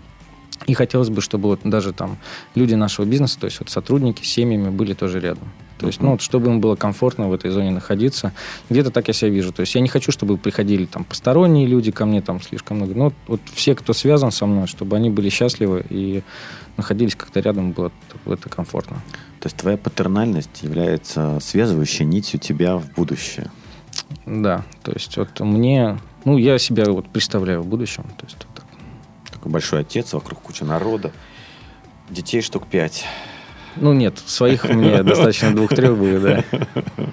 и хотелось бы, чтобы вот даже там люди нашего бизнеса, то есть вот сотрудники с семьями были тоже рядом. То есть, ну, вот, чтобы им было комфортно в этой зоне находиться. Где-то так я себя вижу. То есть я не хочу, чтобы приходили там посторонние люди ко мне там слишком много. Но вот, вот все, кто связан со мной, чтобы они были счастливы и находились как-то рядом, было это комфортно. То есть твоя патернальность является связывающей нитью тебя в будущее. Да, то есть вот мне, ну, я себя вот представляю в будущем. То есть вот так. Такой большой отец, вокруг куча народа. Детей штук пять. Ну, нет, своих мне достаточно двух-трех будет, да.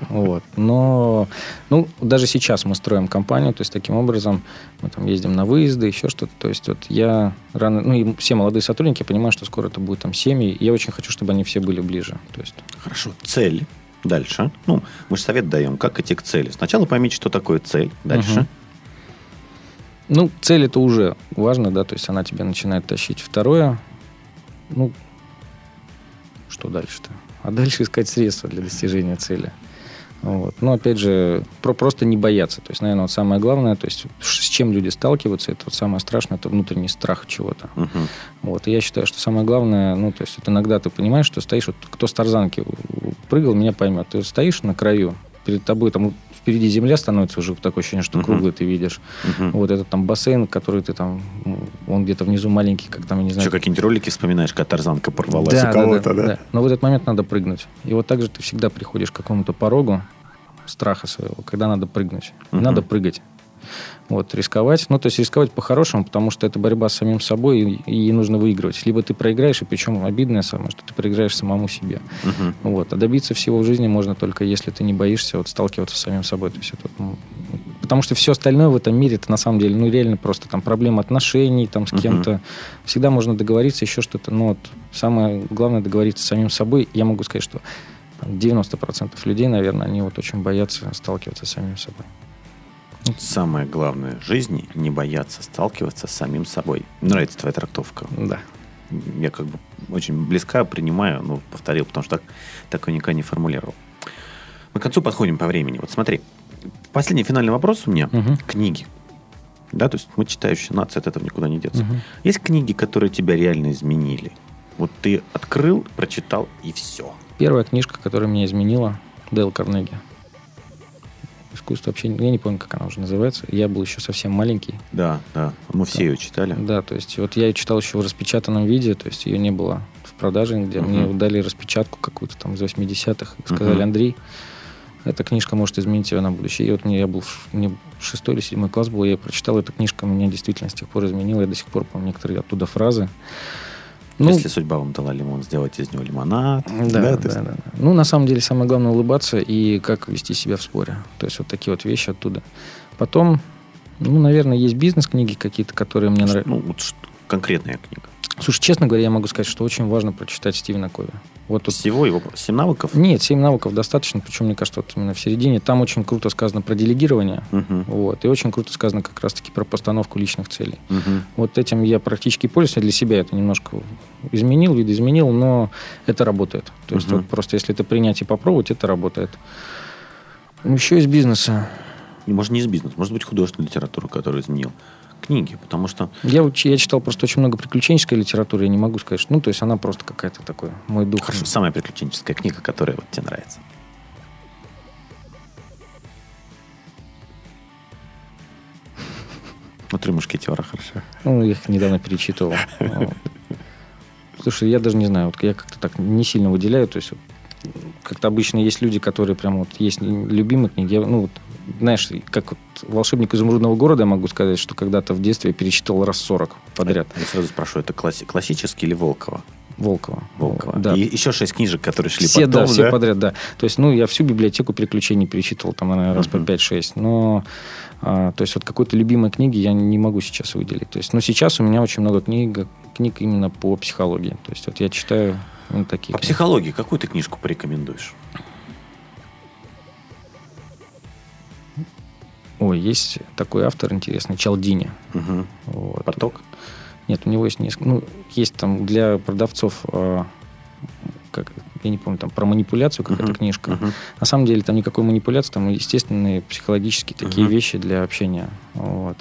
Вот. Но, ну, даже сейчас мы строим компанию, то есть таким образом мы там ездим на выезды, еще что-то. То есть вот я рано, ну, и все молодые сотрудники, я понимаю, что скоро это будет там семьи, и я очень хочу, чтобы они все были ближе. То есть Хорошо. Цель. Дальше. Ну, мы же совет даем, как идти к цели. Сначала поймите, что такое цель. Дальше. Мгм. Ну, цель это уже важно, да, то есть она тебя начинает тащить. Второе, ну, что дальше-то? А дальше искать средства для достижения цели. Вот. Но опять же, про просто не бояться. То есть, наверное, вот самое главное, то есть с чем люди сталкиваются, это вот самое страшное, это внутренний страх чего-то. Мгм. Вот. И я считаю, что самое главное, ну, то есть вот иногда ты понимаешь, что стоишь, вот кто с тарзанки прыгал, меня поймет. Ты стоишь на краю, перед тобой там впереди земля становится уже такое ощущение, что Мгм. круглый ты видишь. Мгм. Вот этот там бассейн, который ты там, он где-то внизу маленький, как там, я не знаю. Еще какие-нибудь ролики вспоминаешь, как тарзанка порвалась Да, у да, кого-то, да, да? да. Но в этот момент надо прыгнуть. И вот так же ты всегда приходишь к какому-то порогу страха своего, когда надо прыгнуть. И Мгм. Надо прыгать. Вот, рисковать. Ну, то есть рисковать по-хорошему, потому что это борьба с самим собой, и, и нужно выигрывать. Либо ты проиграешь, и причем обидное самое, что ты проиграешь самому себе. Мгм. Вот. А добиться всего в жизни можно только, если ты не боишься вот, сталкиваться с самим собой. То есть это, ну, потому что все остальное в этом мире, это на самом деле, ну, реально просто там проблема отношений там, с кем-то. Всегда можно договориться, еще что-то. Но вот самое главное договориться с самим собой. Я могу сказать, что там, 90% людей, наверное, они вот очень боятся сталкиваться с самим собой. Самое главное в жизни не бояться сталкиваться с самим собой. Нравится твоя трактовка. Да. Я как бы очень близка, принимаю, ну, повторил, потому что так, так никогда не формулировал. Мы к концу подходим по времени. Вот смотри, последний финальный вопрос у меня. Мгм. Книги. Да, то есть мы читающие нация, от этого никуда не деться. Мгм. Есть книги, которые тебя реально изменили? Вот ты открыл, прочитал и все. Первая книжка, которая меня изменила, Дейл Карнеги. Искусство общения. Я не помню, как она уже называется. Я был еще совсем маленький. Да, да. Мы все ее читали. Да, то есть вот я ее читал еще в распечатанном виде, то есть ее не было в продаже нигде. Мгм. Мне дали распечатку какую-то там из 80-х. И сказали, Мгм. Андрей, эта книжка может изменить тебя на будущее. И вот мне, я был, мне шестой или седьмой класс был, я ее прочитал, эта книжка меня действительно с тех пор изменила. Я до сих пор помню некоторые оттуда фразы. Ну, Если судьба вам дала лимон, сделайте из него лимонад. Да, да, да, да. Ну, на самом деле, самое главное улыбаться и как вести себя в споре. То есть вот такие вот вещи оттуда. Потом, ну, наверное, есть бизнес-книги какие-то, которые мне нравятся. Ну, вот конкретная книга. Слушай, честно говоря, я могу сказать, что очень важно прочитать Стивена Кови. Вот тут Всего его 7 навыков? нет, семь навыков достаточно, причем, мне кажется, вот именно в середине. Там очень круто сказано про делегирование. Мгм, Вот, и очень круто сказано как раз-таки про постановку личных целей. мгм. Вот этим я практически пользуюсь. Я для себя это немножко изменил, видоизменил, но это работает. То есть Мгм. вот просто если это принять и попробовать, это работает. Еще из бизнеса. Может, не из бизнеса, может быть, художественную литературу, которую изменил. Книги, потому что Я, я читал просто очень много приключенческой литературы, я не могу сказать, что, ну, то есть она просто какая-то такой, мой дух. Хорошо, самая приключенческая книга, которая вот тебе нравится. Ну, «Три мушкетера», хорошо. Ну, я их недавно перечитывал. Слушай, я даже не знаю, вот я как-то так не сильно выделяю, то есть как-то обычно есть люди, которые прям вот есть любимые книги. Я, ну, вот, знаешь, как вот «Волшебник изумрудного города» я могу сказать, что когда-то в детстве я перечитывал раз 40 подряд. Я сразу спрошу, это класси- классический или Волкова? Волкова. Волкова. Да. И еще шесть книжек, которые шли все, потом, да, все подряд, да. То есть, ну, я всю библиотеку приключений перечитывал, там, наверное, раз по Мгм. 5-6. Но, а, то есть, вот какой-то любимой книги я не могу сейчас выделить. То есть, ну, сейчас у меня очень много книг, книг именно по психологии. То есть, вот я читаю именно такие По книги. психологии какую ты книжку порекомендуешь? Ой, есть такой автор интересный, Чалдини. Мгм. Вот. Поток? Нет, у него есть несколько... Ну, есть там для продавцов... а, как, я не помню, там про манипуляцию какая-то Мгм. книжка. Мгм. На самом деле там никакой манипуляции, там естественные психологические такие Мгм. вещи для общения. Вот.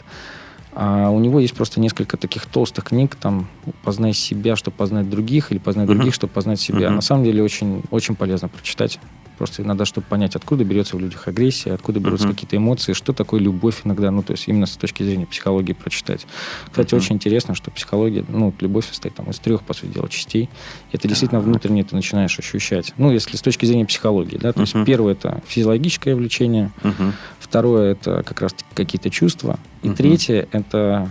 А у него есть просто несколько таких толстых книг, там «Познай себя, чтобы познать других», или «Познай других, чтобы познать себя». Мгм. На самом деле очень, очень полезно прочитать. Просто иногда, чтобы понять, откуда берется в людях агрессия, откуда берутся Мгм. какие-то эмоции, что такое любовь иногда, ну, то есть именно с точки зрения психологии прочитать. Кстати, Мгм. очень интересно, что психология, ну, любовь состоит там из трех, по сути дела, частей. Это действительно Так. внутренне ты начинаешь ощущать. Ну, если с точки зрения психологии, да, то есть Мгм. первое это физиологическое влечение, Мгм. второе это как раз какие-то чувства, и Мгм. третье это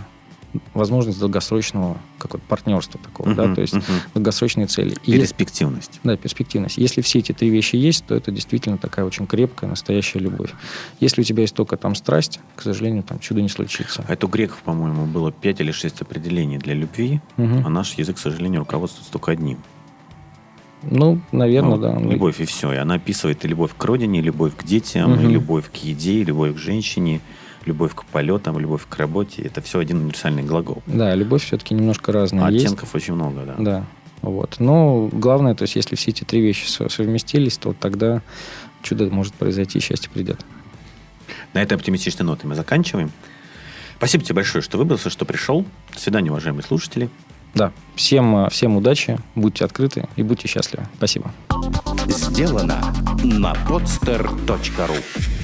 возможность долгосрочного как вот партнерства такого, да, Мгм. то есть Мгм. долгосрочные цели. И Перспективность. да, перспективность. Если все эти три вещи есть, то это действительно такая очень крепкая, настоящая любовь. Если у тебя есть только там страсть, к сожалению, там чудо не случится. А это у греков, по-моему, было пять или шесть определений для любви, Мгм. а наш язык, к сожалению, руководствуется только одним. Ну, наверное, Ну, да. Ну, Любовь и все. И она описывает и любовь к родине, и любовь к детям, и Мгм. любовь к еде, и любовь к женщине, любовь к полетам, любовь к работе. Это все один универсальный глагол. Да, любовь все-таки немножко разная А есть. оттенков очень много, да. Да. Вот. Но главное, то есть, если все эти три вещи со- совместились, то тогда чудо может произойти, счастье придет. На этой оптимистичной ноте мы заканчиваем. Спасибо тебе большое, что выбрался, что пришел. До свидания, уважаемые слушатели. Да. Всем, э, всем удачи, будьте открыты и будьте счастливы. Спасибо. Сделано на podster.ru